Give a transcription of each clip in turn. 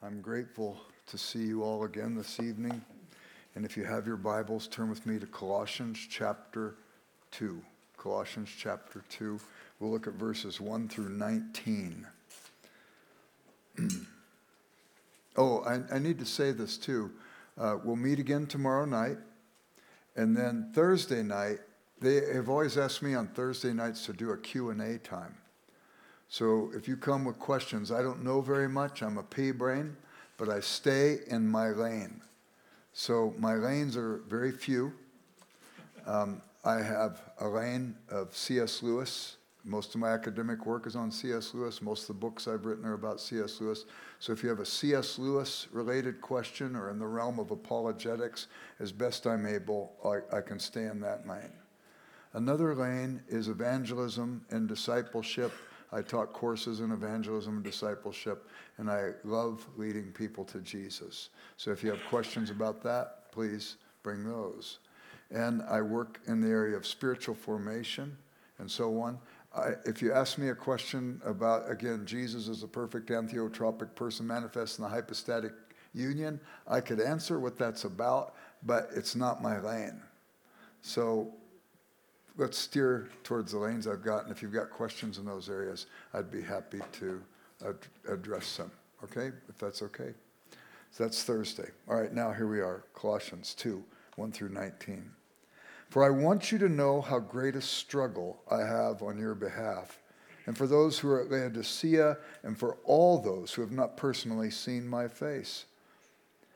I'm grateful to see you all again this evening. And if you have your Bibles, turn with me to Colossians chapter 2. Colossians chapter 2. We'll look at verses 1 through 19. oh, I, I, need to say this too. Uh, we'll meet again tomorrow night. And then Thursday night, they have always asked me on Thursday nights to do a Q&A time. So if you come with questions, I don't know very much. I'm a pea brain, but I stay in my lane. So my lanes are very few. Um, I have a lane of C.S. Lewis. Most of my academic work is on C.S. Lewis. Most of the books I've written are about C.S. Lewis. So if you have a C.S. Lewis related question or in the realm of apologetics, as best I'm able, I, I can stay in that lane. Another lane is evangelism and discipleship I taught courses in evangelism and discipleship, and I love leading people to Jesus. So if you have questions about that, please bring those. And I work in the area of spiritual formation and so on. I, if you ask me a question about, again, Jesus is a perfect anthropotropic person manifest in the hypostatic union, I could answer what that's about, but it's not my lane. So let's steer towards the lanes I've got. And if you've got questions in those areas, I'd be happy to ad- address them. Okay? If that's okay. So that's Thursday. All right, now here we are Colossians 2 1 through 19. For I want you to know how great a struggle I have on your behalf, and for those who are at Laodicea, and for all those who have not personally seen my face,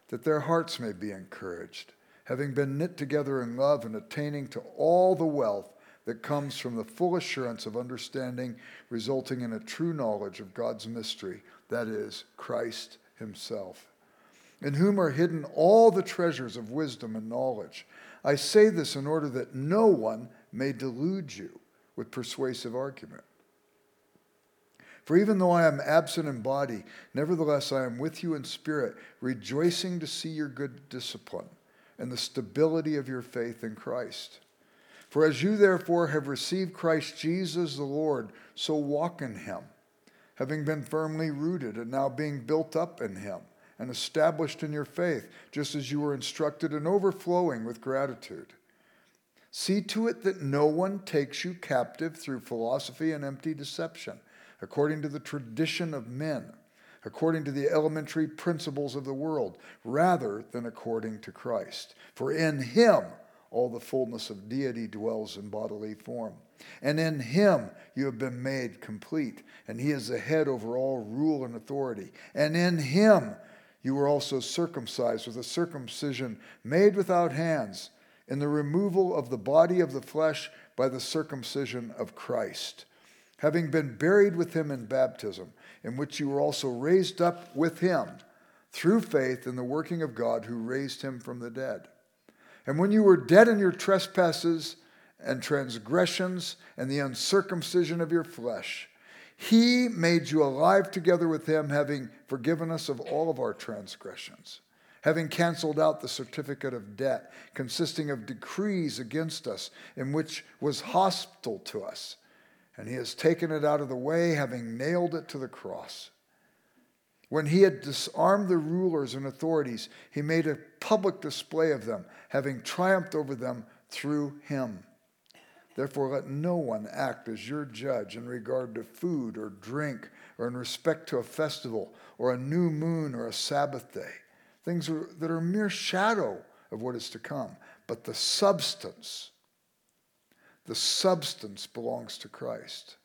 that their hearts may be encouraged having been knit together in love and attaining to all the wealth that comes from the full assurance of understanding, resulting in a true knowledge of God's mystery, that is, Christ Himself, in whom are hidden all the treasures of wisdom and knowledge. I say this in order that no one may delude you with persuasive argument. For even though I am absent in body, nevertheless I am with you in spirit, rejoicing to see your good discipline and the stability of your faith in Christ. For as you therefore have received Christ Jesus the Lord, so walk in him, having been firmly rooted and now being built up in him and established in your faith, just as you were instructed and overflowing with gratitude. See to it that no one takes you captive through philosophy and empty deception, according to the tradition of men according to the elementary principles of the world, rather than according to Christ. For in him all the fullness of deity dwells in bodily form. And in him you have been made complete, and he is the head over all rule and authority. And in him you were also circumcised with a circumcision made without hands, in the removal of the body of the flesh by the circumcision of Christ, having been buried with him in baptism in which you were also raised up with him through faith in the working of God who raised him from the dead. And when you were dead in your trespasses and transgressions and the uncircumcision of your flesh, he made you alive together with him, having forgiven us of all of our transgressions, having canceled out the certificate of debt consisting of decrees against us, in which was hostile to us and he has taken it out of the way, having nailed it to the cross. When he had disarmed the rulers and authorities, he made a public display of them, having triumphed over them through him. Therefore, let no one act as your judge in regard to food or drink, or in respect to a festival, or a new moon, or a Sabbath day, things that are mere shadow of what is to come, but the substance the substance belongs to Christ.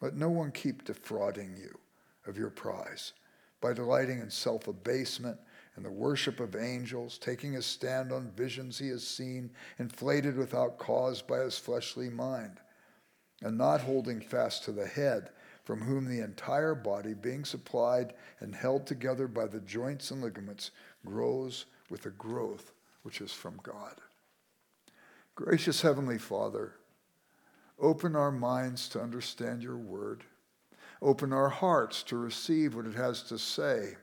Let no one keep defrauding you of your prize by delighting in self abasement and the worship of angels, taking a stand on visions he has seen, inflated without cause by his fleshly mind, and not holding fast to the head, from whom the entire body, being supplied and held together by the joints and ligaments, grows with a growth which is from God. Gracious Heavenly Father, open our minds to understand your word, open our hearts to receive what it has to say,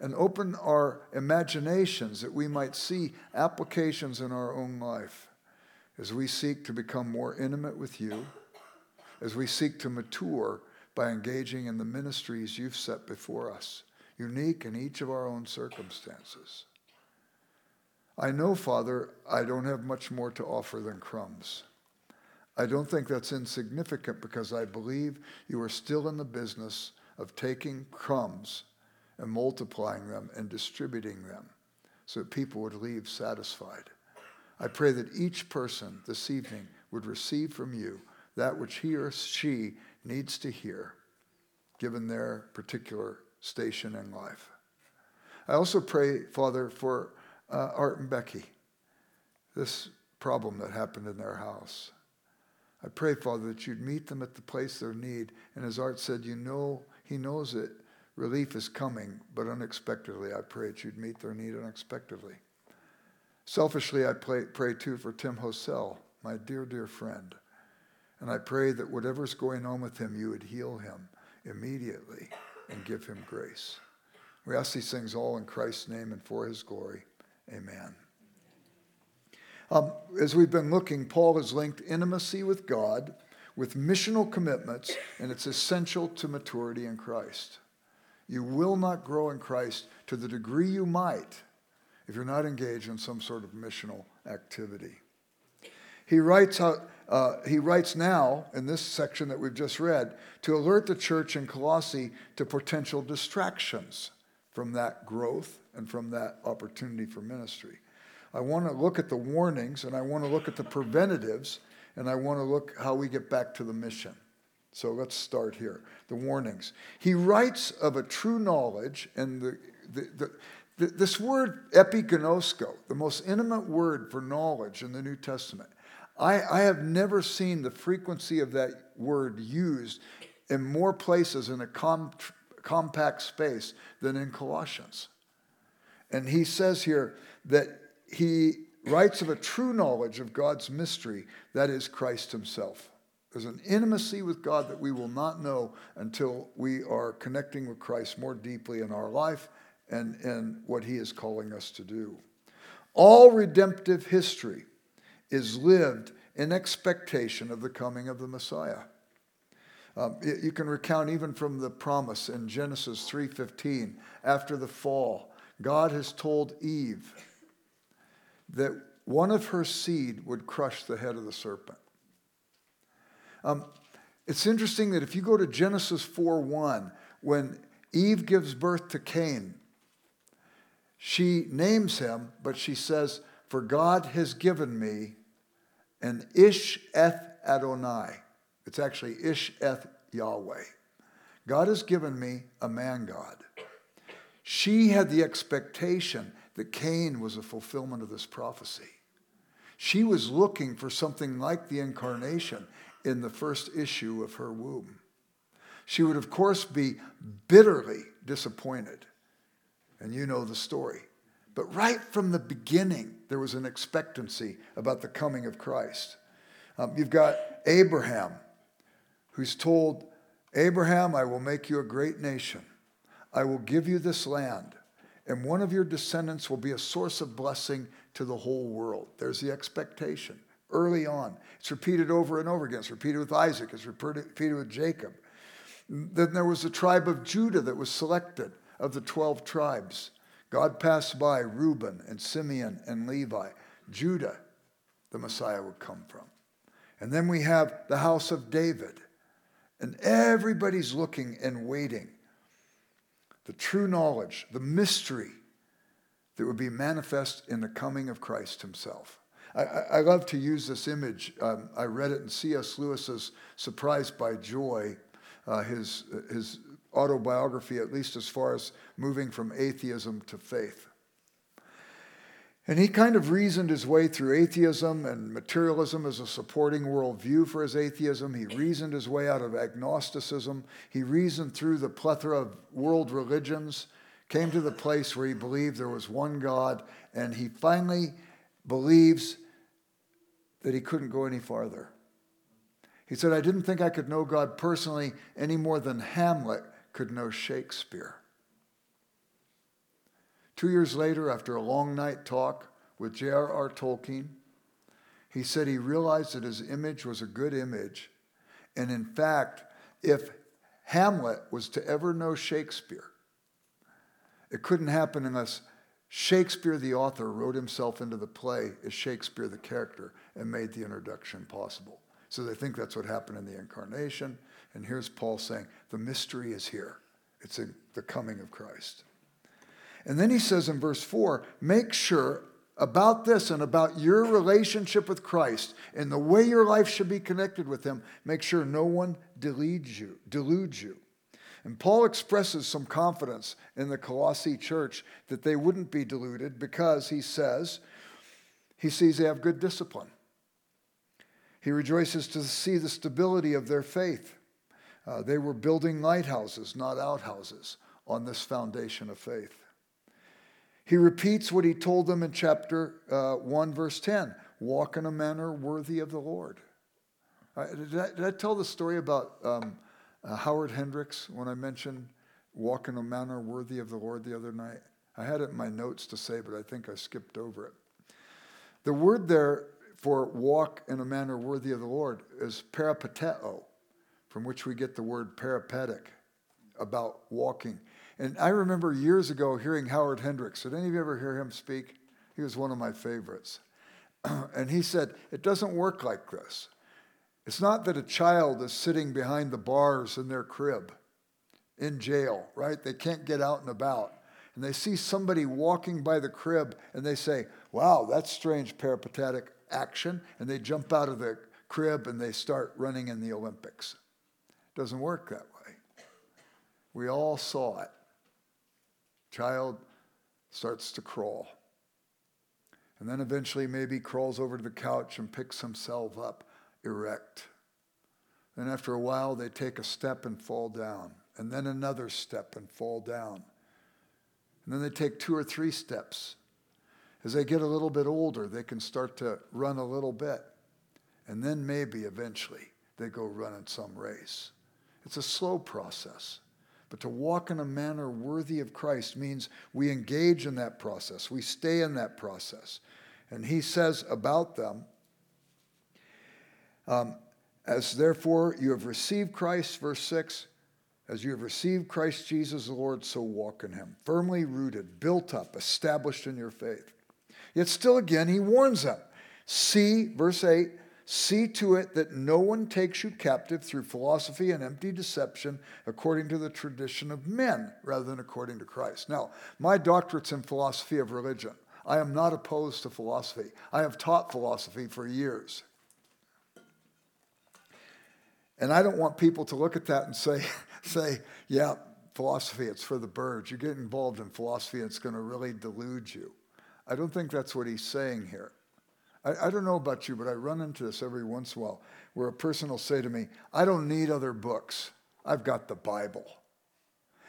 and open our imaginations that we might see applications in our own life as we seek to become more intimate with you, as we seek to mature by engaging in the ministries you've set before us. unique in each of our own circumstances. I know, Father, I don't have much more to offer than crumbs. I don't think that's insignificant because I believe you are still in the business of taking crumbs and multiplying them and distributing them so that people would leave satisfied. I pray that each person this evening would receive from you that which he or she needs to hear, given their particular station in life. I also pray, Father, for uh, Art and Becky, this problem that happened in their house. I pray, Father, that you'd meet them at the place their need. And as Art said, you know, he knows that relief is coming, but unexpectedly. I pray that you'd meet their need unexpectedly. Selfishly, I pray, pray too for Tim Hosell, my dear, dear friend. And I pray that whatever's going on with him, you would heal him immediately and give him grace. We ask these things all in Christ's name and for his glory. Amen. Um, as we've been looking, Paul has linked intimacy with God with missional commitments, and it's essential to maturity in Christ. You will not grow in Christ to the degree you might if you're not engaged in some sort of missional activity. He writes, how, uh, he writes now in this section that we've just read to alert the church in Colossae to potential distractions from that growth and from that opportunity for ministry. I want to look at the warnings and I want to look at the preventatives and I want to look how we get back to the mission. So let's start here. The warnings. He writes of a true knowledge, and the, the, the, this word epiginosko, the most intimate word for knowledge in the New Testament, I, I have never seen the frequency of that word used in more places in a com, compact space than in Colossians. And he says here that he writes of a true knowledge of God's mystery, that is Christ himself. There's an intimacy with God that we will not know until we are connecting with Christ more deeply in our life and in what he is calling us to do. All redemptive history is lived in expectation of the coming of the Messiah. Um, you can recount even from the promise in Genesis 3:15 after the fall God has told Eve that one of her seed would crush the head of the serpent. Um, it's interesting that if you go to Genesis 4 1, when Eve gives birth to Cain, she names him, but she says, For God has given me an Ish Eth Adonai. It's actually Ish Eth Yahweh. God has given me a man God. She had the expectation that Cain was a fulfillment of this prophecy. She was looking for something like the incarnation in the first issue of her womb. She would, of course, be bitterly disappointed. And you know the story. But right from the beginning, there was an expectancy about the coming of Christ. Um, you've got Abraham, who's told, Abraham, I will make you a great nation. I will give you this land and one of your descendants will be a source of blessing to the whole world. There's the expectation early on. It's repeated over and over again. It's repeated with Isaac, it's repeated with Jacob. Then there was the tribe of Judah that was selected of the 12 tribes. God passed by Reuben and Simeon and Levi. Judah, the Messiah would come from. And then we have the house of David. And everybody's looking and waiting the true knowledge, the mystery that would be manifest in the coming of Christ himself. I, I love to use this image. Um, I read it in C.S. Lewis's Surprised by Joy, uh, his, his autobiography, at least as far as moving from atheism to faith. And he kind of reasoned his way through atheism and materialism as a supporting worldview for his atheism. He reasoned his way out of agnosticism. He reasoned through the plethora of world religions, came to the place where he believed there was one God, and he finally believes that he couldn't go any farther. He said, I didn't think I could know God personally any more than Hamlet could know Shakespeare. Two years later, after a long night talk with J.R.R. Tolkien, he said he realized that his image was a good image. And in fact, if Hamlet was to ever know Shakespeare, It couldn't happen unless Shakespeare, the author, wrote himself into the play as Shakespeare, the character, and made the introduction possible. So they think that's what happened in the incarnation. And here's Paul saying, the mystery is here. It's in the coming of Christ. And then he says in verse 4 make sure about this and about your relationship with Christ and the way your life should be connected with Him, make sure no one deludes you. Deludes you. And Paul expresses some confidence in the Colossae church that they wouldn't be deluded because he says he sees they have good discipline. He rejoices to see the stability of their faith. Uh, they were building lighthouses, not outhouses, on this foundation of faith. He repeats what he told them in chapter uh, 1, verse 10 walk in a manner worthy of the Lord. Uh, did, I, did, I, tell the story about um, uh, Howard Hendricks when I mentioned walk in a manner worthy of the Lord the other night? I had it in my notes to say, but I think I skipped over it. The word there for walk in a manner worthy of the Lord is peripateo, from which we get the word peripatetic, about walking. And I remember years ago hearing Howard Hendricks. Did any of you ever hear him speak? He was one of my favorites. and he said, It doesn't work like this. It's not that a child is sitting behind the bars in their crib in jail, right? They can't get out and about. And they see somebody walking by the crib and they say, Wow, that's strange peripatetic action, and they jump out of the crib and they start running in the Olympics. It doesn't work that way. We all saw it. Child starts to crawl. And then eventually maybe crawls over to the couch and picks himself up erect. Then after a while they take a step and fall down, and then another step and fall down. And then they take two or three steps as they get a little bit older, they can start to run a little bit. And then maybe eventually they go run in some race. It's a slow process. But to walk in a manner worthy of Christ means we engage in that process, we stay in that process. And he says about them, um, as therefore you have received Christ, verse 6, as you have received Christ Jesus the Lord, so walk in him, firmly rooted, built up, established in your faith. Yet still again, he warns them. See, verse 8, see to it that no one takes you captive through philosophy and empty deception according to the tradition of men rather than according to Christ. Now, my doctorate's in philosophy of religion. I am not opposed to philosophy. I have taught philosophy for years. And I don't want people to look at that and say, say, yeah, philosophy, it's for the birds. You get involved in philosophy, it's going to really delude you. I don't think that's what he's saying here. I, I, don't know about you, but I run into this every once in a while where a person will say to me, I don't need other books. I've got the Bible.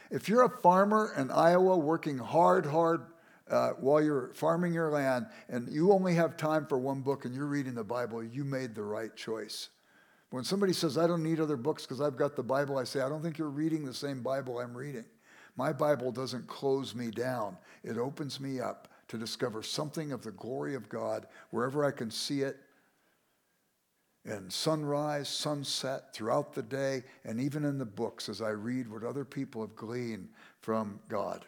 If you're a farmer in Iowa working hard, hard uh, while you're farming your land and you only have time for one book and you're reading the Bible, you made the right choice. When somebody says, I don't need other books because I've got the Bible, I say, I don't think you're reading the same Bible I'm reading. My Bible doesn't close me down, it opens me up to discover something of the glory of God wherever I can see it in sunrise, sunset, throughout the day, and even in the books as I read what other people have gleaned from God.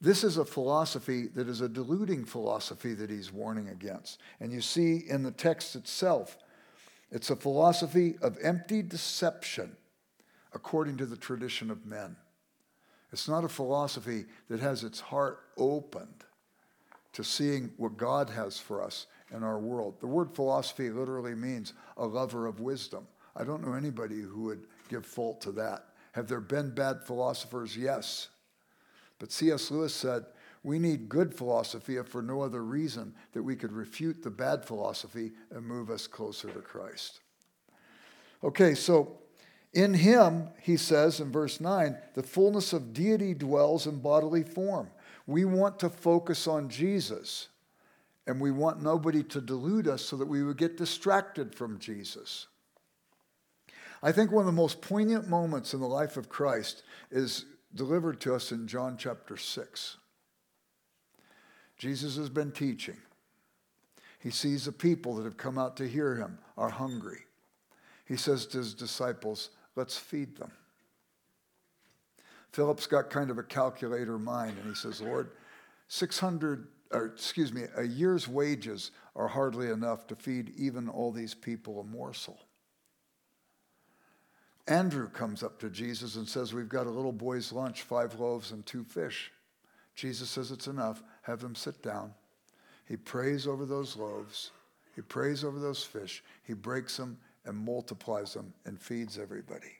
This is a philosophy that is a deluding philosophy that he's warning against. And you see in the text itself, it's a philosophy of empty deception according to the tradition of men. It's not a philosophy that has its heart opened to seeing what God has for us in our world. The word philosophy literally means a lover of wisdom. I don't know anybody who would give fault to that. Have there been bad philosophers? Yes. But C.S. Lewis said, we need good philosophy if for no other reason that we could refute the bad philosophy and move us closer to Christ. Okay, so in him, he says in verse 9, the fullness of deity dwells in bodily form. We want to focus on Jesus, and we want nobody to delude us so that we would get distracted from Jesus. I think one of the most poignant moments in the life of Christ is delivered to us in John chapter 6. Jesus has been teaching. He sees the people that have come out to hear him are hungry. He says to his disciples, Let's feed them. Philip's got kind of a calculator mind, and he says, Lord, 600, or excuse me, a year's wages are hardly enough to feed even all these people a morsel. Andrew comes up to Jesus and says, We've got a little boy's lunch, five loaves and two fish. Jesus says, It's enough. Have them sit down. He prays over those loaves, he prays over those fish, he breaks them and multiplies them and feeds everybody.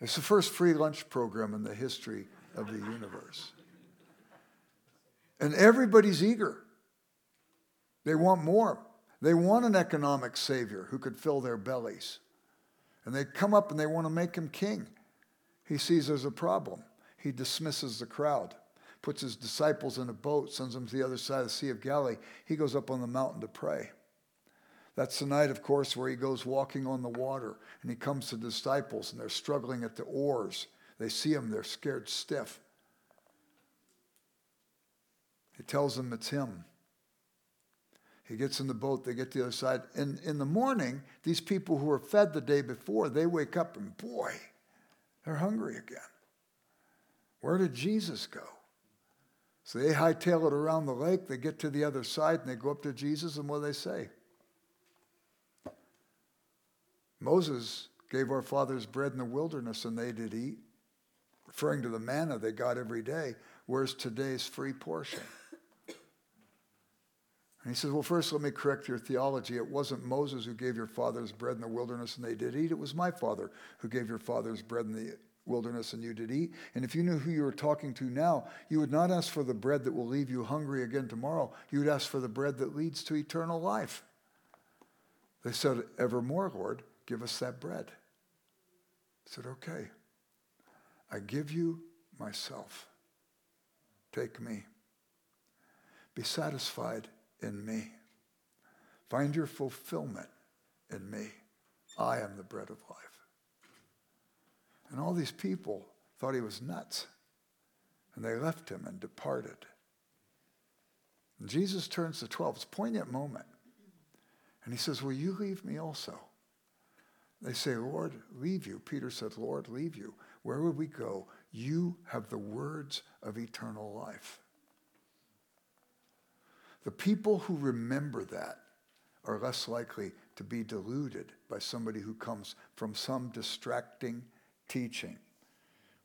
It's the first free lunch program in the history of the universe. And everybody's eager. They want more. They want an economic savior who could fill their bellies. And they come up and they want to make him king. He sees there's a problem. He dismisses the crowd, puts his disciples in a boat, sends them to the other side of the Sea of Galilee. He goes up on the mountain to pray. That's the night, of course, where he goes walking on the water and he comes to the disciples and they're struggling at the oars. They see him, they're scared stiff. He tells them it's him. He gets in the boat, they get to the other side. And in the morning, these people who were fed the day before, they wake up and boy, they're hungry again. Where did Jesus go? So they hightail it around the lake, they get to the other side, and they go up to Jesus, and what do they say? Moses gave our fathers bread in the wilderness, and they did eat, referring to the manna they got every day. Where's today's free portion? And he says, Well, first, let me correct your theology. It wasn't Moses who gave your fathers bread in the wilderness and they did eat. It was my father who gave your fathers bread in the wilderness and you did eat. And if you knew who you were talking to now, you would not ask for the bread that will leave you hungry again tomorrow. You would ask for the bread that leads to eternal life. They said, Evermore, Lord, give us that bread. I said, Okay. I give you myself. Take me. Be satisfied in me. Find your fulfillment in me. I am the bread of life. And all these people thought he was nuts. And they left him and departed. And Jesus turns to 12. It's a poignant moment. And he says, Will you leave me also? They say, Lord, leave you. Peter said, Lord, leave you. Where would we go? You have the words of eternal life. The people who remember that are less likely to be deluded by somebody who comes from some distracting teaching.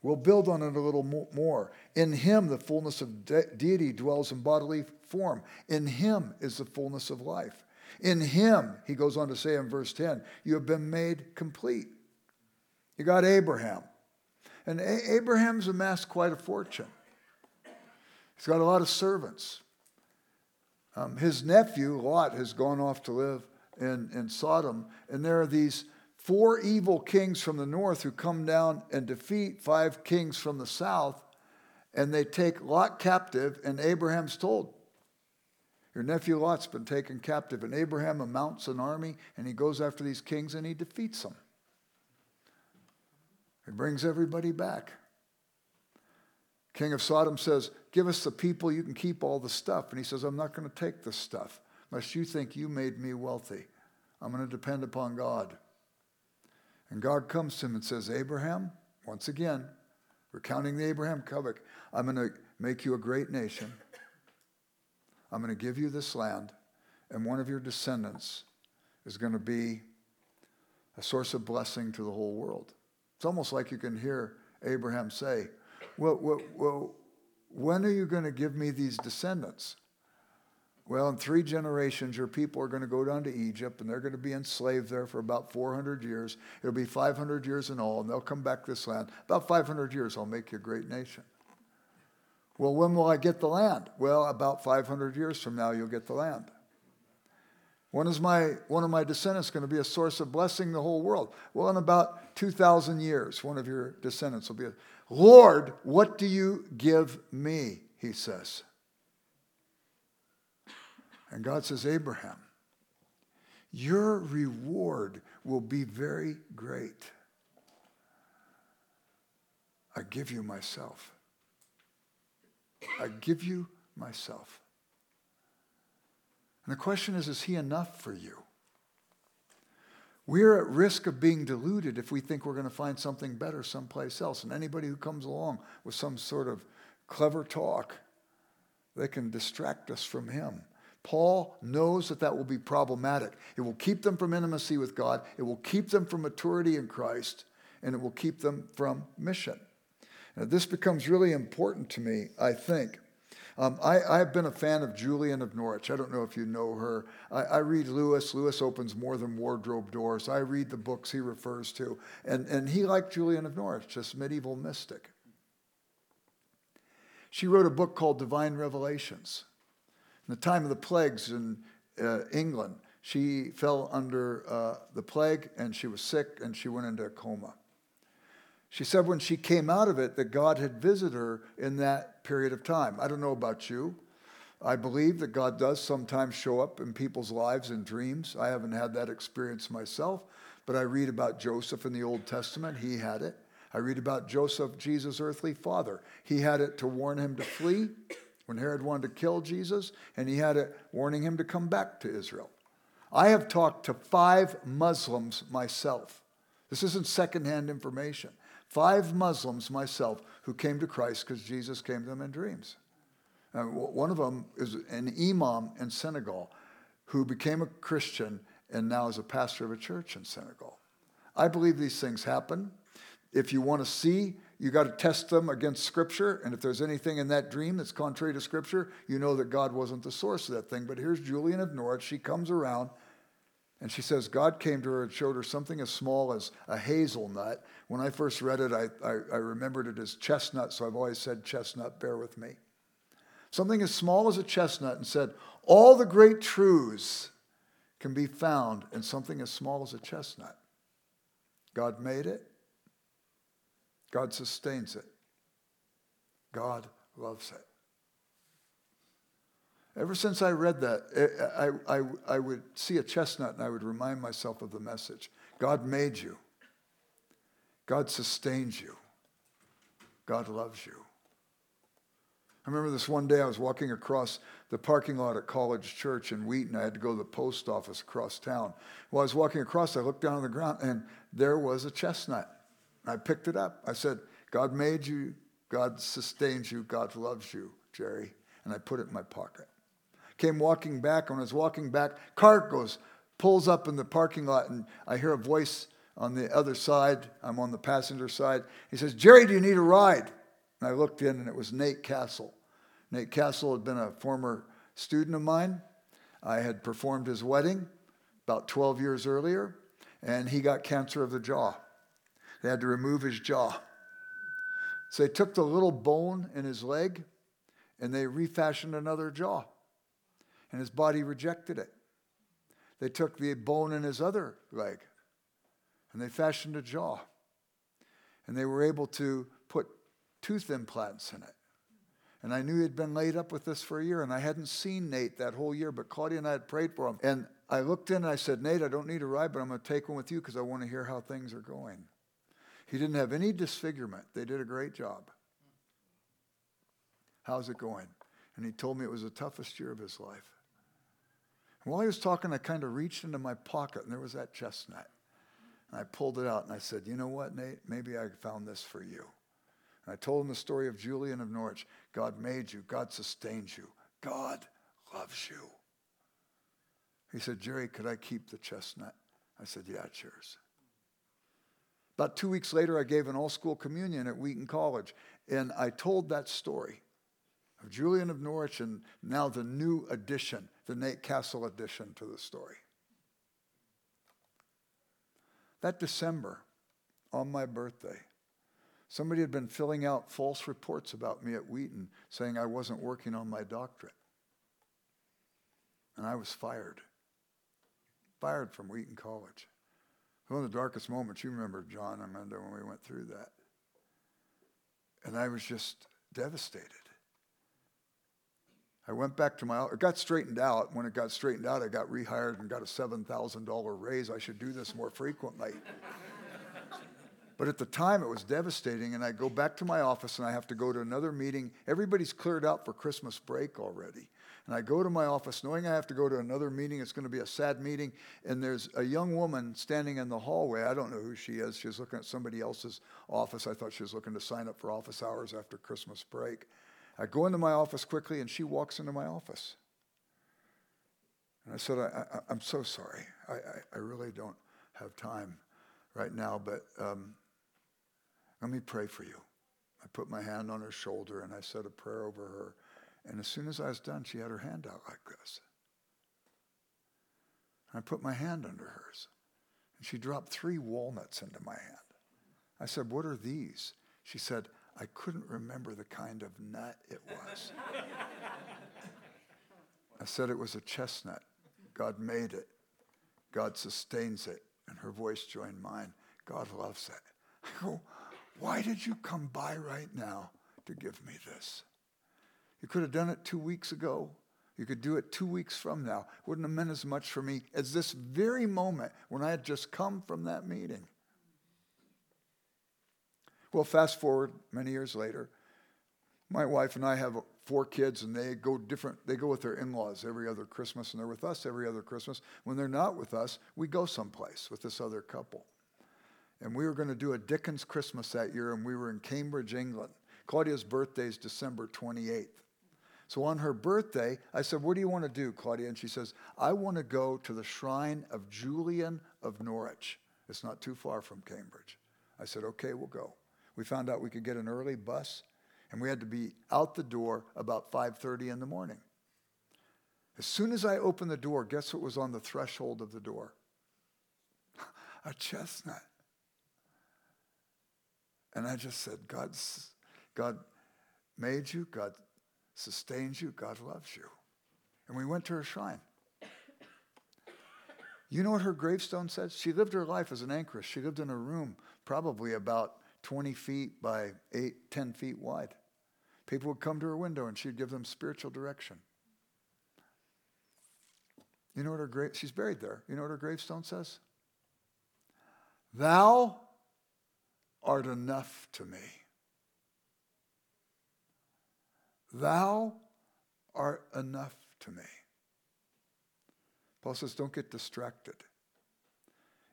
We'll build on it a little more. In him, the fullness of de- deity dwells in bodily form. In him is the fullness of life. In him, he goes on to say in verse 10, you have been made complete. You got Abraham. And a- Abraham's amassed quite a fortune. He's got a lot of servants. Um, his nephew, Lot, has gone off to live in, in Sodom, and there are these four evil kings from the north who come down and defeat five kings from the south, and they take Lot captive, and Abraham's told, Your nephew Lot's been taken captive. And Abraham mounts an army, and he goes after these kings, and he defeats them. He brings everybody back. King of Sodom says, Give us the people, you can keep all the stuff. And he says, I'm not going to take this stuff unless you think you made me wealthy. I'm going to depend upon God. And God comes to him and says, Abraham, once again, recounting the Abraham covenant, I'm going to make you a great nation. I'm going to give you this land, and one of your descendants is going to be a source of blessing to the whole world. It's almost like you can hear Abraham say, well, well, well when are you going to give me these descendants? Well, in three generations, your people are going to go down to Egypt and they're going to be enslaved there for about 400 years. It'll be 500 years in all, and they'll come back to this land. About 500 years, I'll make you a great nation. Well, when will I get the land? Well, about 500 years from now, you'll get the land. When is my, one of my descendants going to be a source of blessing the whole world? Well, in about 2,000 years, one of your descendants will be a, Lord, what do you give me? He says. And God says, Abraham, your reward will be very great. I give you myself. I give you myself. And the question is, is he enough for you? we're at risk of being deluded if we think we're going to find something better someplace else. And anybody who comes along with some sort of clever talk, they can distract us from Him. Paul knows that that will be problematic. It will keep them from intimacy with God, it will keep them from maturity in Christ, and it will keep them from mission. Now, this becomes really important to me, I think. Um, I, have been a fan of Julian of Norwich. I don't know if you know her. I, I, read Lewis. Lewis opens more than wardrobe doors. I read the books he refers to. And, and he liked Julian of Norwich, this medieval mystic. She wrote a book called Divine Revelations. In the time of the plagues in uh, England, she fell under uh, the plague and she was sick and she went into a coma. She said when she came out of it that God had visited her in that period of time. I don't know about you. I believe that God does sometimes show up in people's lives in dreams. I haven't had that experience myself, but I read about Joseph in the Old Testament. He had it. I read about Joseph, Jesus' earthly father. He had it to warn him to flee when Herod wanted to kill Jesus, and he had it warning him to come back to Israel. I have talked to five Muslims myself. This isn't secondhand information five Muslims myself who came to Christ because Jesus came to them in dreams. Uh, and one of them is an imam in Senegal who became a Christian and now is a pastor of a church in Senegal. I believe these things happen. If you want to see, you got to test them against Scripture. And if there's anything in that dream that's contrary to Scripture, you know that God wasn't the source of that thing. But here's Julian of Norwich. She comes around and she says God came to her and showed her something as small as a hazelnut. When I first read it, I, I, I, remembered it as chestnut, so I've always said chestnut, bear with me. Something as small as a chestnut, and said, All the great truths can be found in something as small as a chestnut. God made it, God sustains it, God loves it. Ever since I read that, eh, I, I, I would see a chestnut and I would remind myself of the message God made you, God sustains you, God loves you. I remember this one day I was walking across the parking lot at College Church in Wheaton. I had to go to the post office across town. While I was walking across, I looked down on the ground and there was a chestnut. I picked it up. I said, God made you, God sustains you, God loves you, Jerry. And I put it in my pocket came walking back. When I was walking back, car goes, pulls up in the parking lot, and I hear a voice on the other side. I'm on the passenger side. He says, Jerry, do you need a ride? And I looked in, and it was Nate Castle. Nate Castle had been a former student of mine. I had performed his wedding about 12 years earlier, and he got cancer of the jaw. They had to remove his jaw. So they took the little bone in his leg and they refashioned another jaw and his body rejected it. They took the bone in his other leg and they fashioned a jaw. And they were able to put tooth implants in it. And I knew he'd been laid up with this for a year, and I hadn't seen Nate that whole year, but Claudia and I had prayed for him. And I looked in and I said, Nate, I don't need a ride, but I'm going to take one with you because I want to hear how things are going. He didn't have any disfigurement. They did a great job. How's it going? And he told me it was the toughest year of his life. While he was talking, I kind of reached into my pocket and there was that chestnut. And I pulled it out and I said, You know what, Nate? Maybe I found this for you. And I told him the story of Julian of Norwich. God made you, God sustains you, God loves you. He said, Jerry, could I keep the chestnut? I said, Yeah, it's yours. About two weeks later, I gave an all school communion at Wheaton College, and I told that story of Julian of Norwich and now the new addition, the Nate Castle addition to the story. That December, on my birthday, somebody had been filling out false reports about me at Wheaton saying I wasn't working on my doctorate. And I was fired. Fired from Wheaton College. One of the darkest moments, you remember, John, I remember when we went through that. And I was just devastated. I went back to my, it got straightened out. When it got straightened out, I got rehired and got a $7,000 raise. I should do this more frequently. but at the time, it was devastating. And I go back to my office and I have to go to another meeting. Everybody's cleared out for Christmas break already. And I go to my office knowing I have to go to another meeting. It's going to be a sad meeting. And there's a young woman standing in the hallway. I don't know who she is. She's looking at somebody else's office. I thought she was looking to sign up for office hours after Christmas break. I go into my office quickly, and she walks into my office. And I said, I, am so sorry. I, I, I, really don't have time right now, but um, let me pray for you. I put my hand on her shoulder and I said a prayer over her. And as soon as I was done, she had her hand out like this. I put my hand under hers. And she dropped three walnuts into my hand. I said, What are these? She said, I couldn't remember the kind of nut it was. I said it was a chestnut. God made it. God sustains it. And her voice joined mine. God loves it. I go, why did you come by right now to give me this? You could have done it two weeks ago. You could do it two weeks from now. Wouldn't have meant as much for me as this very moment when I had just come from that meeting. Well, fast forward many years later, my wife and I have four kids, and they go different. They go with their in-laws every other Christmas, and they're with us every other Christmas. When they're not with us, we go someplace with this other couple. And we were going to do a Dickens Christmas that year, and we were in Cambridge, England. Claudia's birthday is December 28th. So on her birthday, I said, What do you want to do, Claudia? And she says, I want to go to the shrine of Julian of Norwich. It's not too far from Cambridge. I said, Okay, we'll go. We found out we could get an early bus, and we had to be out the door about 5:30 in the morning. As soon as I opened the door, guess what was on the threshold of the door? a chestnut. And I just said, God's, God made you, God sustains you, God loves you. And we went to her shrine. You know what her gravestone says? She lived her life as an anchoress. She lived in a room probably about 20 feet by 8, 10 feet wide. People would come to her window and she'd give them spiritual direction. You know what her grave, she's buried there. You know what her gravestone says? Thou art enough to me. Thou art enough to me. Paul says, don't get distracted.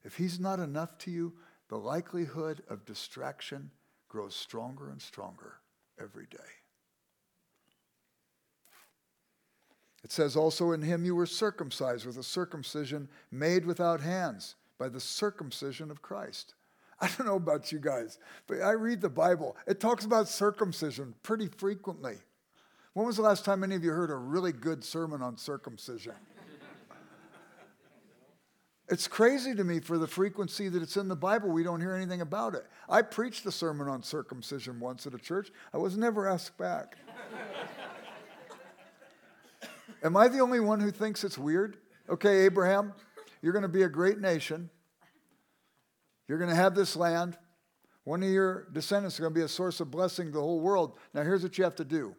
If he's not enough to you, the likelihood of distraction grows stronger and stronger every day. It says also in him you were circumcised with a circumcision made without hands by the circumcision of Christ. I don't know about you guys, but I read the Bible. It talks about circumcision pretty frequently. When was the last time any of you heard a really good sermon on circumcision? It's crazy to me for the frequency that it's in the Bible, we don't hear anything about it. I preached a sermon on circumcision once at a church. I was never asked back. Am I the only one who thinks it's weird? Okay, Abraham, you're going to be a great nation. You're going to have this land. One of your descendants is going to be a source of blessing to the whole world. Now, here's what you have to do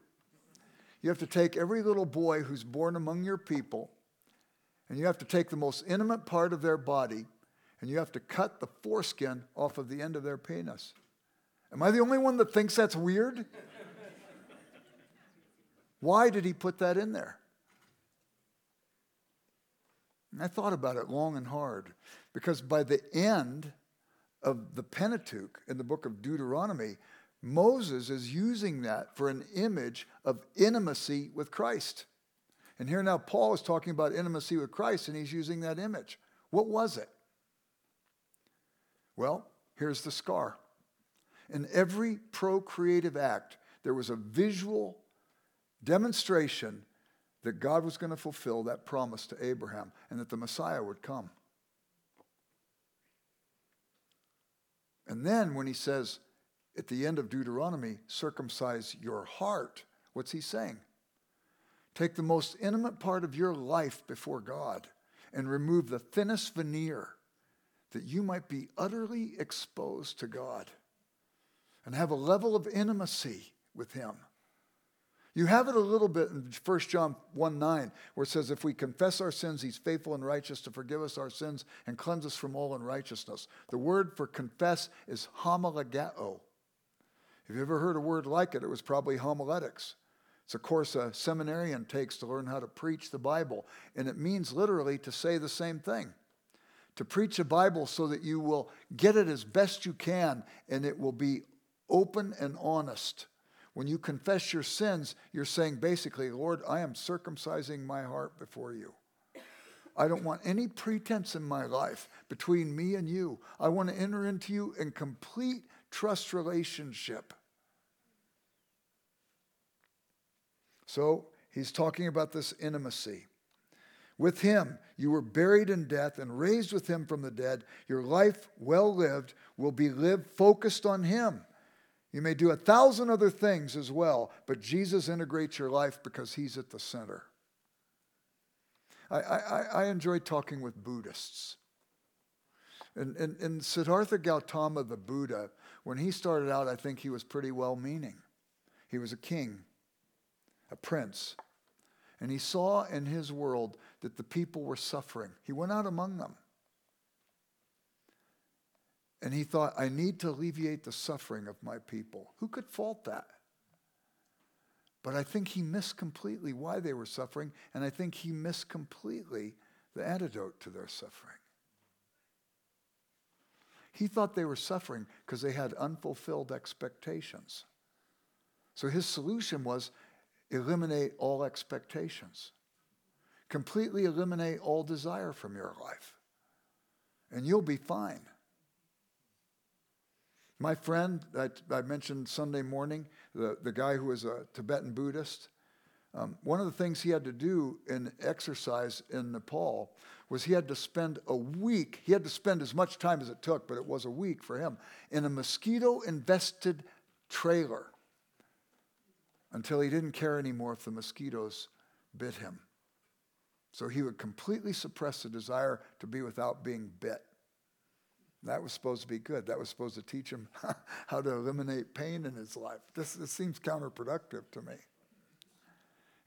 you have to take every little boy who's born among your people, and you have to take the most intimate part of their body, and you have to cut the foreskin off of the end of their penis. Am I the only one that thinks that's weird? Why did he put that in there? And I thought about it long and hard because by the end of the Pentateuch in the book of Deuteronomy, Moses is using that for an image of intimacy with Christ. And here now, Paul is talking about intimacy with Christ, and he's using that image. What was it? Well, here's the scar. In every procreative act, there was a visual demonstration that God was going to fulfill that promise to Abraham and that the Messiah would come. And then when he says at the end of Deuteronomy, circumcise your heart, what's he saying? Take the most intimate part of your life before God and remove the thinnest veneer that you might be utterly exposed to God and have a level of intimacy with him. You have it a little bit in 1 John 1 9, where it says, If we confess our sins, he's faithful and righteous to forgive us our sins and cleanse us from all unrighteousness. The word for confess is homologeo. If you ever heard a word like it, it was probably homiletics. It's a course a seminarian takes to learn how to preach the Bible, and it means literally to say the same thing. To preach the Bible so that you will get it as best you can and it will be open and honest. When you confess your sins, you're saying basically, Lord, I am circumcising my heart before you. I don't want any pretense in my life between me and you. I want to enter into you in complete trust relationship. So he's talking about this intimacy. With him, you were buried in death and raised with him from the dead. Your life, well lived, will be lived focused on him. You may do a thousand other things as well, but Jesus integrates your life because he's at the center. I, I, I enjoy talking with Buddhists. And, and, and Siddhartha Gautama, the Buddha, when he started out, I think he was pretty well meaning. He was a king, a prince. And he saw in his world that the people were suffering. He went out among them. And he thought, I need to alleviate the suffering of my people. Who could fault that? But I think he missed completely why they were suffering, and I think he missed completely the antidote to their suffering. He thought they were suffering because they had unfulfilled expectations. So his solution was eliminate all expectations, completely eliminate all desire from your life, and you'll be fine. My friend that I mentioned Sunday morning, the, the guy who was a Tibetan Buddhist, um, one of the things he had to do in exercise in Nepal was he had to spend a week, he had to spend as much time as it took, but it was a week for him, in a mosquito invested trailer until he didn't care anymore if the mosquitoes bit him. So he would completely suppress the desire to be without being bit. That was supposed to be good. That was supposed to teach him how to eliminate pain in his life. This, this seems counterproductive to me.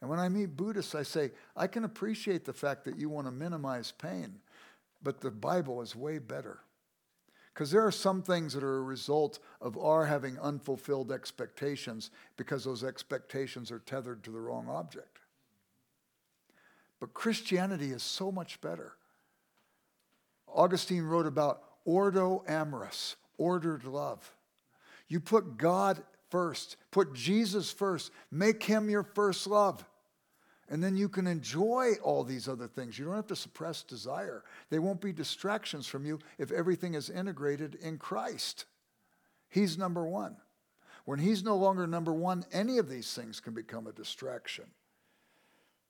And when I meet Buddhists, I say, I can appreciate the fact that you want to minimize pain, but the Bible is way better. Because there are some things that are a result of our having unfulfilled expectations because those expectations are tethered to the wrong object. But Christianity is so much better. Augustine wrote about ordo amoris, ordered love. You put God first, put Jesus first, make him your first love. And then you can enjoy all these other things. You don't have to suppress desire. They won't be distractions from you if everything is integrated in Christ. He's number one. When He's no longer number one, any of these things can become a distraction.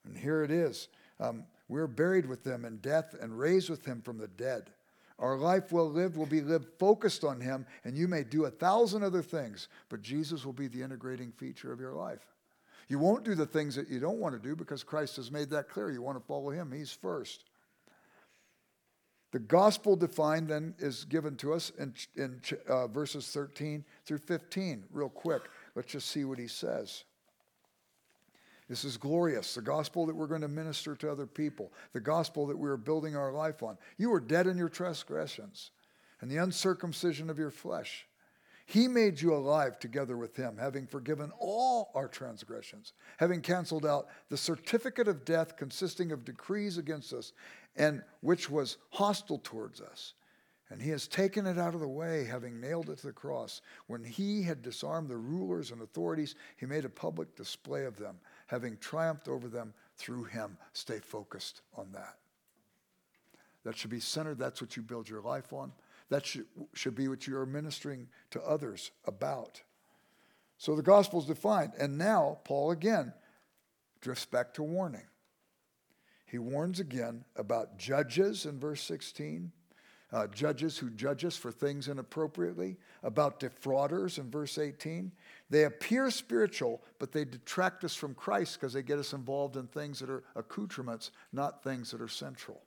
And here it is. Um, we're buried with Him in death and raised with Him from the dead. Our life well lived will be lived focused on Him, and you may do a thousand other things, but Jesus will be the integrating feature of your life. You won't do the things that you don't want to do because Christ has made that clear. You want to follow Him, He's first. The gospel defined then is given to us in, in uh, verses 13 through 15. Real quick, let's just see what he says. This is glorious. The gospel that we're going to minister to other people, the gospel that we are building our life on. You were dead in your transgressions and the uncircumcision of your flesh. He made you alive together with him, having forgiven all our transgressions, having canceled out the certificate of death consisting of decrees against us, and which was hostile towards us. And he has taken it out of the way, having nailed it to the cross. When he had disarmed the rulers and authorities, he made a public display of them having triumphed over them through him. Stay focused on that. That should be centered. That's what you build your life on. That should, should be what you are ministering to others about. So the gospel is defined. And now, Paul again drifts back to warning. He warns again about judges in verse 16, uh, judges who judge us for things inappropriately, about defrauders in verse 18. They appear spiritual, but they detract us from Christ because they get us involved in things that are accoutrements, not things that are central.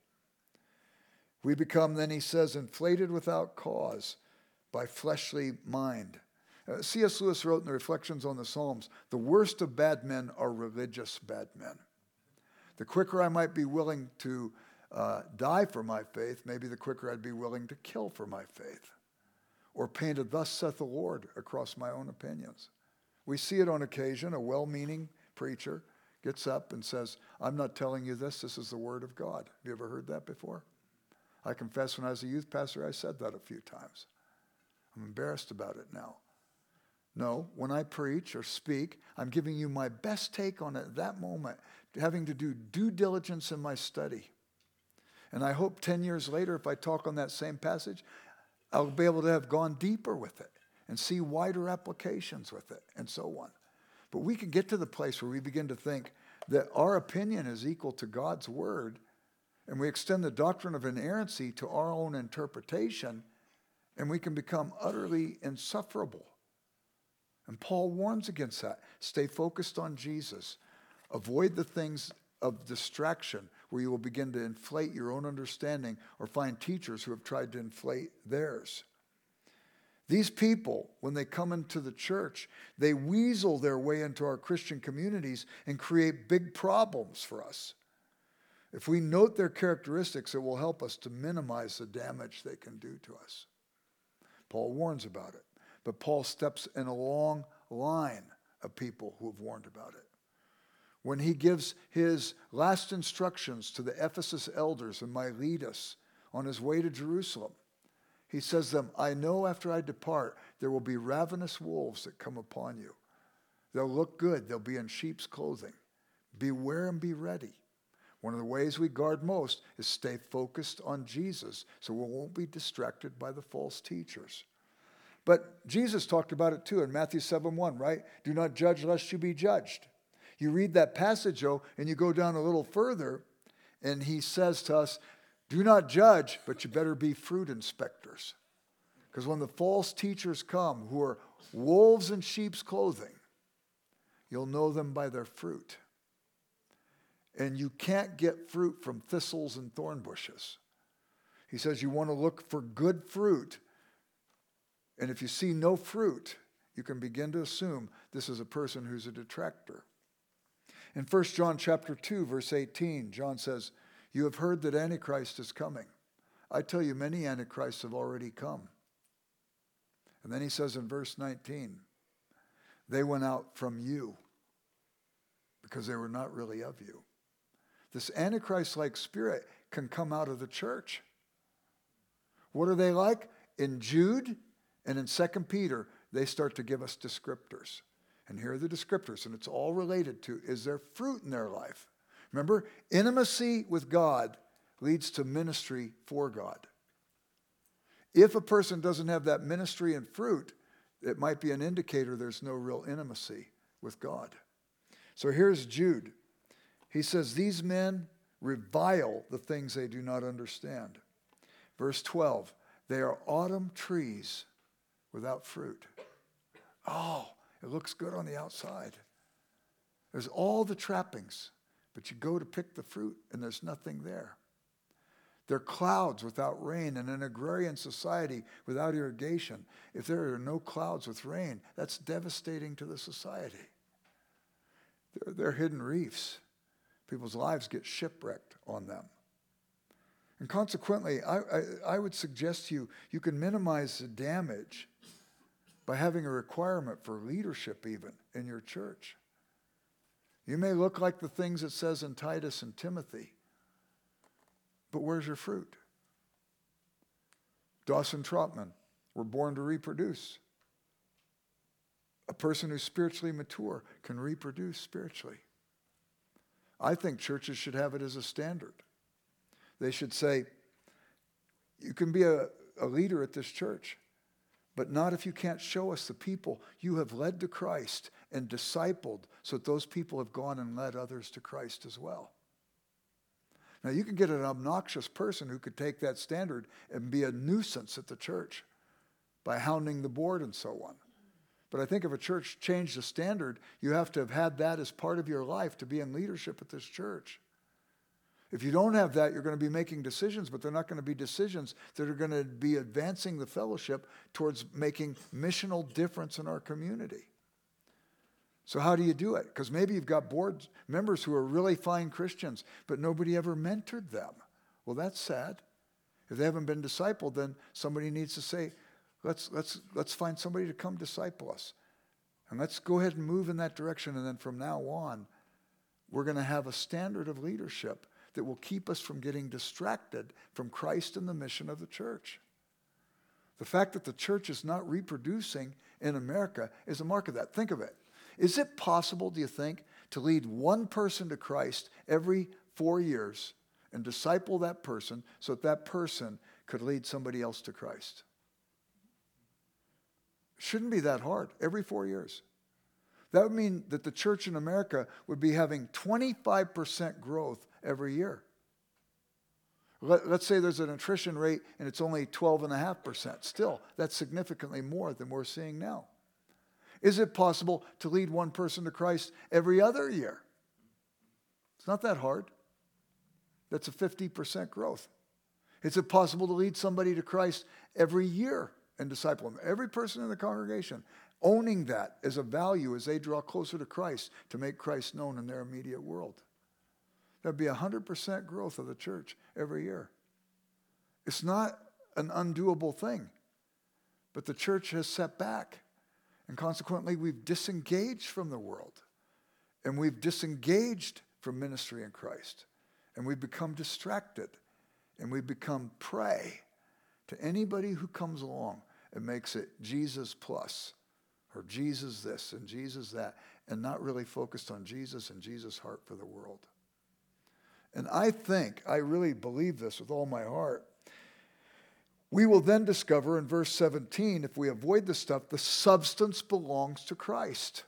We become, then he says, inflated without cause by fleshly mind. Uh, C.S. Lewis wrote in the Reflections on the Psalms the worst of bad men are religious bad men. The quicker I might be willing to uh, die for my faith, maybe the quicker I'd be willing to kill for my faith. Or painted, Thus saith the Lord, across my own opinions. We see it on occasion, a well meaning preacher gets up and says, I'm not telling you this, this is the word of God. Have you ever heard that before? I confess when I was a youth pastor, I said that a few times. I'm embarrassed about it now. No, when I preach or speak, I'm giving you my best take on it at that moment, having to do due diligence in my study. And I hope 10 years later, if I talk on that same passage, I'll be able to have gone deeper with it and see wider applications with it and so on. But we can get to the place where we begin to think that our opinion is equal to God's word, and we extend the doctrine of inerrancy to our own interpretation, and we can become utterly insufferable. And Paul warns against that. Stay focused on Jesus. Avoid the things of distraction where you will begin to inflate your own understanding or find teachers who have tried to inflate theirs. These people, when they come into the church, they weasel their way into our Christian communities and create big problems for us. If we note their characteristics, it will help us to minimize the damage they can do to us. Paul warns about it, but Paul steps in a long line of people who have warned about it. When he gives his last instructions to the Ephesus elders in Miletus on his way to Jerusalem, he says to them, I know after I depart, there will be ravenous wolves that come upon you. They'll look good, they'll be in sheep's clothing. Beware and be ready. One of the ways we guard most is stay focused on Jesus so we won't be distracted by the false teachers. But Jesus talked about it too in Matthew 7 1, right? Do not judge lest you be judged. You read that passage, though, and you go down a little further, and he says to us, do not judge, but you better be fruit inspectors. Because when the false teachers come, who are wolves in sheep's clothing, you'll know them by their fruit. And you can't get fruit from thistles and thorn bushes. He says you want to look for good fruit. And if you see no fruit, you can begin to assume this is a person who's a detractor. In 1 John chapter 2 verse 18, John says, you have heard that Antichrist is coming. I tell you, many Antichrists have already come. And then he says in verse 19, they went out from you because they were not really of you. This Antichrist like spirit can come out of the church. What are they like? In Jude and in Second Peter, they start to give us descriptors. And here are the descriptors, and it's all related to is there fruit in their life? Remember, intimacy with God leads to ministry for God. If a person doesn't have that ministry and fruit, it might be an indicator there's no real intimacy with God. So here's Jude. He says, These men revile the things they do not understand. Verse 12, they are autumn trees without fruit. Oh, it looks good on the outside. There's all the trappings. But you go to pick the fruit and there's nothing there. They're clouds without rain. In an agrarian society without irrigation, if there are no clouds with rain, that's devastating to the society. They're, they're hidden reefs. People's lives get shipwrecked on them. And consequently, I, I, I, would suggest to you, you can minimize the damage by having a requirement for leadership, even in your church. You may look like the things it says in Titus and Timothy, but where's your fruit? Dawson Trotman, we're born to reproduce. A person who's spiritually mature can reproduce spiritually. I think churches should have it as a standard. They should say, you can be a, a leader at this church, but not if you can't show us the people you have led to Christ and discipled so that those people have gone and led others to Christ as well. Now, you can get an obnoxious person who could take that standard and be a nuisance at the church by hounding the board and so on. But I think if a church changed the standard, you have to have had that as part of your life to be in leadership at this church. If you don't have that, you're going to be making decisions, but they're not going to be decisions that are going to be advancing the fellowship towards making missional difference in our community. So, how do you do it? Because maybe you've got board members who are really fine Christians, but nobody ever mentored them. Well, that's sad. If they haven't been discipled, then somebody needs to say, let's, let's, let's find somebody to come disciple us. And let's go ahead and move in that direction. And then from now on, we're going to have a standard of leadership that will keep us from getting distracted from Christ and the mission of the church. The fact that the church is not reproducing in America is a mark of that. Think of it. Is it possible, do you think, to lead one person to Christ every four years and disciple that person so that that person could lead somebody else to Christ? Shouldn't be that hard every four years. That would mean that the church in America would be having 25% growth every year. Let, us say there's an attrition rate and it's only 12.5%. Still, that's significantly more than we're seeing now. Is it possible to lead one person to Christ every other year? It's not that hard. That's a 50% growth. Is it possible to lead somebody to Christ every year and disciple them? Every person in the congregation owning that as a value as they draw closer to Christ to make Christ known in their immediate world. There'd be 100% growth of the church every year. It's not an undoable thing, but the church has set back. And consequently, we've disengaged from the world. And we've disengaged from ministry in Christ. And we've become distracted. And we've become prey to anybody who comes along and makes it Jesus plus or Jesus this and Jesus that, and not really focused on Jesus and Jesus' heart for the world. And I think, I really believe this with all my heart. We will then discover in verse 17, if we avoid the stuff, the substance belongs to Christ.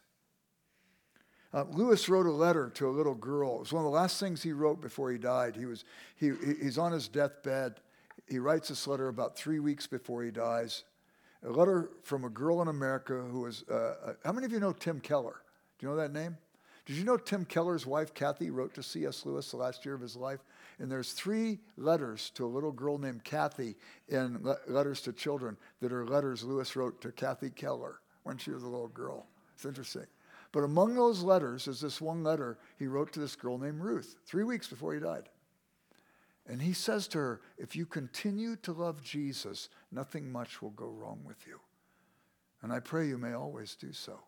Uh, Lewis wrote a letter to a little girl. It was one of the last things he wrote before he died. He was, he, he's on his deathbed. He writes this letter about three weeks before he dies a letter from a girl in America who was, uh, uh, how many of you know Tim Keller? Do you know that name? Did you know Tim Keller's wife, Kathy, wrote to C.S. Lewis the last year of his life? And there's three letters to a little girl named Kathy in le- letters to children that are letters Lewis wrote to Kathy Keller when she was a little girl. It's interesting. But among those letters is this one letter he wrote to this girl named Ruth, three weeks before he died. And he says to her, If you continue to love Jesus, nothing much will go wrong with you. And I pray you may always do so.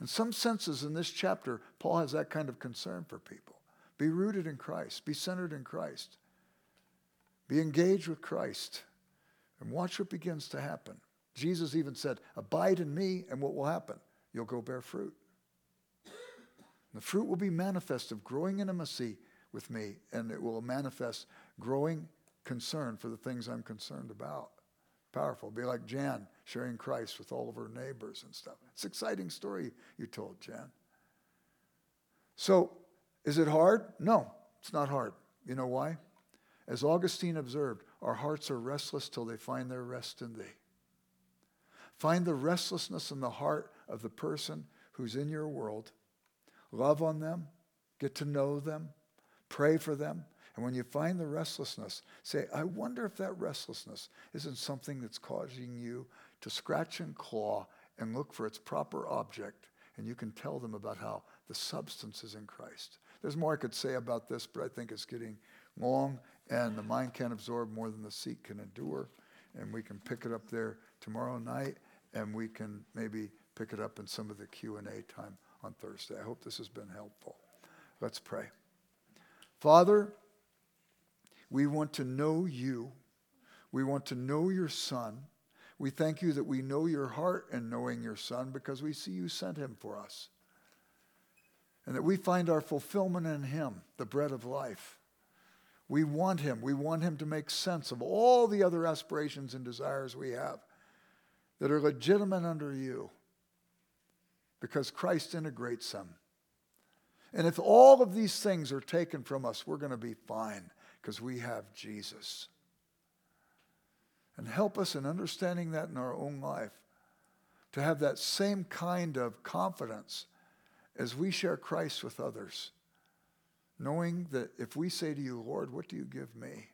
In some senses, in this chapter, Paul has that kind of concern for people. Be rooted in Christ, be centered in Christ, be engaged with Christ, and watch what begins to happen. Jesus even said, Abide in me, and what will happen? You'll go bear fruit. And the fruit will be manifest of growing intimacy with me, and it will manifest growing concern for the things I'm concerned about. Powerful. Be like Jan sharing Christ with all of her neighbors and stuff. It's an exciting story you told, Jan. So, is it hard? No, it's not hard. You know why? As Augustine observed, our hearts are restless till they find their rest in thee. Find the restlessness in the heart of the person who's in your world. Love on them, get to know them, Pray for them. And when you find the restlessness, say, I wonder if that restlessness isn't something that's causing you to scratch and claw and look for its proper object. And you can tell them about how the substance is in Christ. There's more I could say about this, but I think it's getting long, and the mind can't absorb more than the seat can endure. And we can pick it up there tomorrow night, and we can maybe pick it up in some of the Q&A time on Thursday. I hope this has been helpful. Let's pray. Father, we want to know you. We want to know your Son. We thank you that we know your heart in knowing your Son because we see you sent him for us. And that we find our fulfillment in him, the bread of life. We want him. We want him to make sense of all the other aspirations and desires we have that are legitimate under you because Christ integrates them. And if all of these things are taken from us, we're going to be fine because we have Jesus. And help us in understanding that in our own life to have that same kind of confidence as we share Christ with others, knowing that if we say to you, Lord, what do you give me?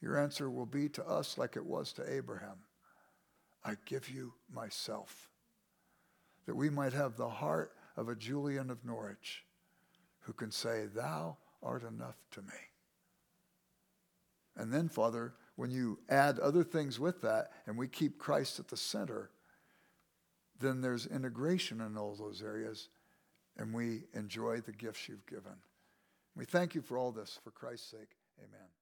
Your answer will be to us like it was to Abraham I give you myself. That we might have the heart of a Julian of Norwich who can say, Thou art enough to me. And then, Father, when you add other things with that and we keep Christ at the center, then there's integration in all those areas, and we enjoy the gifts you've given. We thank you for all this for Christ's sake. Amen.